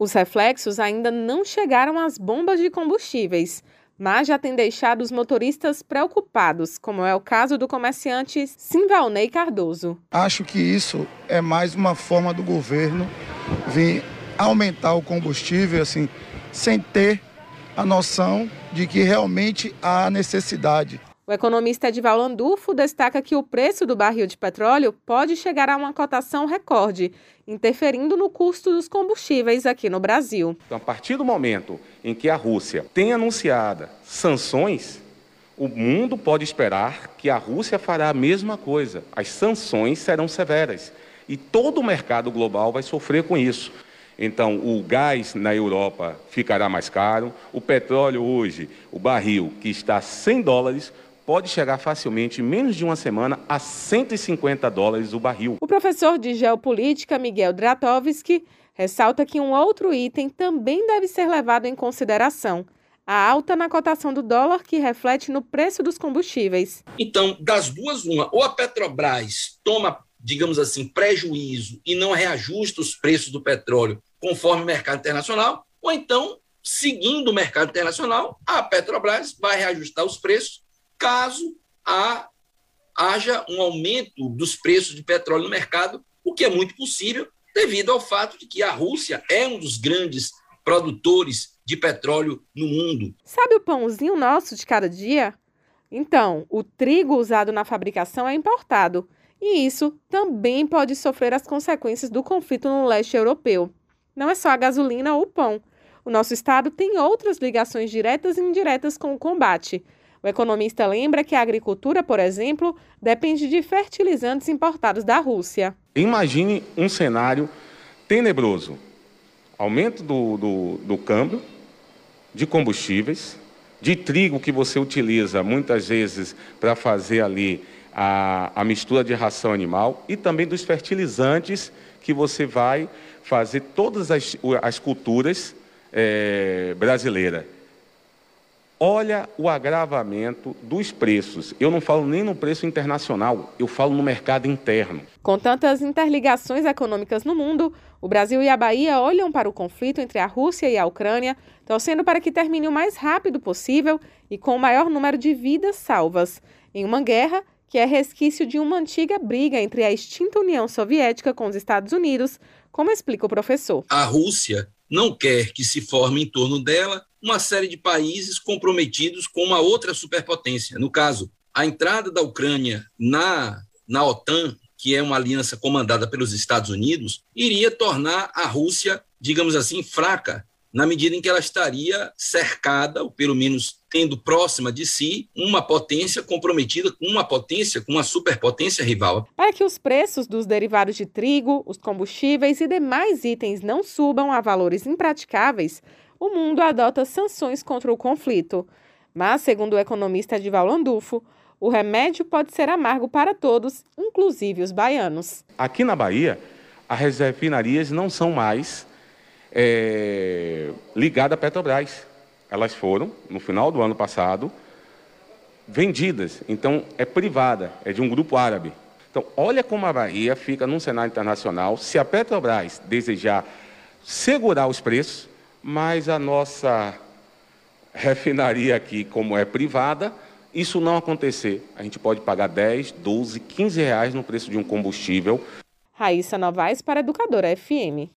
Os reflexos ainda não chegaram às bombas de combustíveis, mas já tem deixado os motoristas preocupados, como é o caso do comerciante Simvalney Cardoso. Acho que isso é mais uma forma do governo vir aumentar o combustível, assim, sem ter a noção de que realmente há necessidade. O economista Edival Landulfo destaca que o preço do barril de petróleo pode chegar a uma cotação recorde, interferindo no custo dos combustíveis aqui no Brasil. Então, a partir do momento em que a Rússia tem anunciado sanções, o mundo pode esperar que a Rússia fará a mesma coisa. As sanções serão severas e todo o mercado global vai sofrer com isso. Então, o gás na Europa ficará mais caro, o petróleo hoje, o barril que está a 100 dólares, pode chegar facilmente, em menos de uma semana, a 150 dólares o barril. O professor de geopolítica Miguel Dratovski ressalta que um outro item também deve ser levado em consideração. A alta na cotação do dólar que reflete no preço dos combustíveis. Então, das duas, uma, ou a Petrobras toma, digamos assim, prejuízo e não reajusta os preços do petróleo conforme o mercado internacional, ou então, seguindo o mercado internacional, a Petrobras vai reajustar os preços caso há, haja um aumento dos preços de petróleo no mercado, o que é muito possível devido ao fato de que a Rússia é um dos grandes produtores de petróleo no mundo. Sabe o pãozinho nosso de cada dia? Então, o trigo usado na fabricação é importado, e isso também pode sofrer as consequências do conflito no leste europeu. Não é só a gasolina ou o pão. O nosso estado tem outras ligações diretas e indiretas com o combate. O economista lembra que a agricultura, por exemplo, depende de fertilizantes importados da Rússia. Imagine um cenário tenebroso: aumento do, do, do câmbio, de combustíveis, de trigo que você utiliza muitas vezes para fazer ali a, a mistura de ração animal e também dos fertilizantes que você vai fazer todas as, as culturas é, brasileiras. Olha o agravamento dos preços. Eu não falo nem no preço internacional, eu falo no mercado interno. Com tantas interligações econômicas no mundo, o Brasil e a Bahia olham para o conflito entre a Rússia e a Ucrânia, torcendo para que termine o mais rápido possível e com o maior número de vidas salvas, em uma guerra que é resquício de uma antiga briga entre a extinta União Soviética com os Estados Unidos, como explica o professor. A Rússia não quer que se forme em torno dela uma série de países comprometidos com uma outra superpotência. No caso, a entrada da Ucrânia na, na OTAN, que é uma aliança comandada pelos Estados Unidos, iria tornar a Rússia, digamos assim, fraca na medida em que ela estaria cercada, ou pelo menos tendo próxima de si, uma potência comprometida com uma potência, com uma superpotência rival. Para que os preços dos derivados de trigo, os combustíveis e demais itens não subam a valores impraticáveis, o mundo adota sanções contra o conflito. Mas, segundo o economista Edival Landulfo, o remédio pode ser amargo para todos, inclusive os baianos. Aqui na Bahia, as refinarias não são mais é, ligada à Petrobras. Elas foram, no final do ano passado, vendidas. Então, é privada, é de um grupo árabe. Então, olha como a Bahia fica num cenário internacional. Se a Petrobras desejar segurar os preços, mas a nossa refinaria aqui, como é privada, isso não acontecer. A gente pode pagar 10, 12, 15 reais no preço de um combustível. Raíssa Novaes para Educadora FM.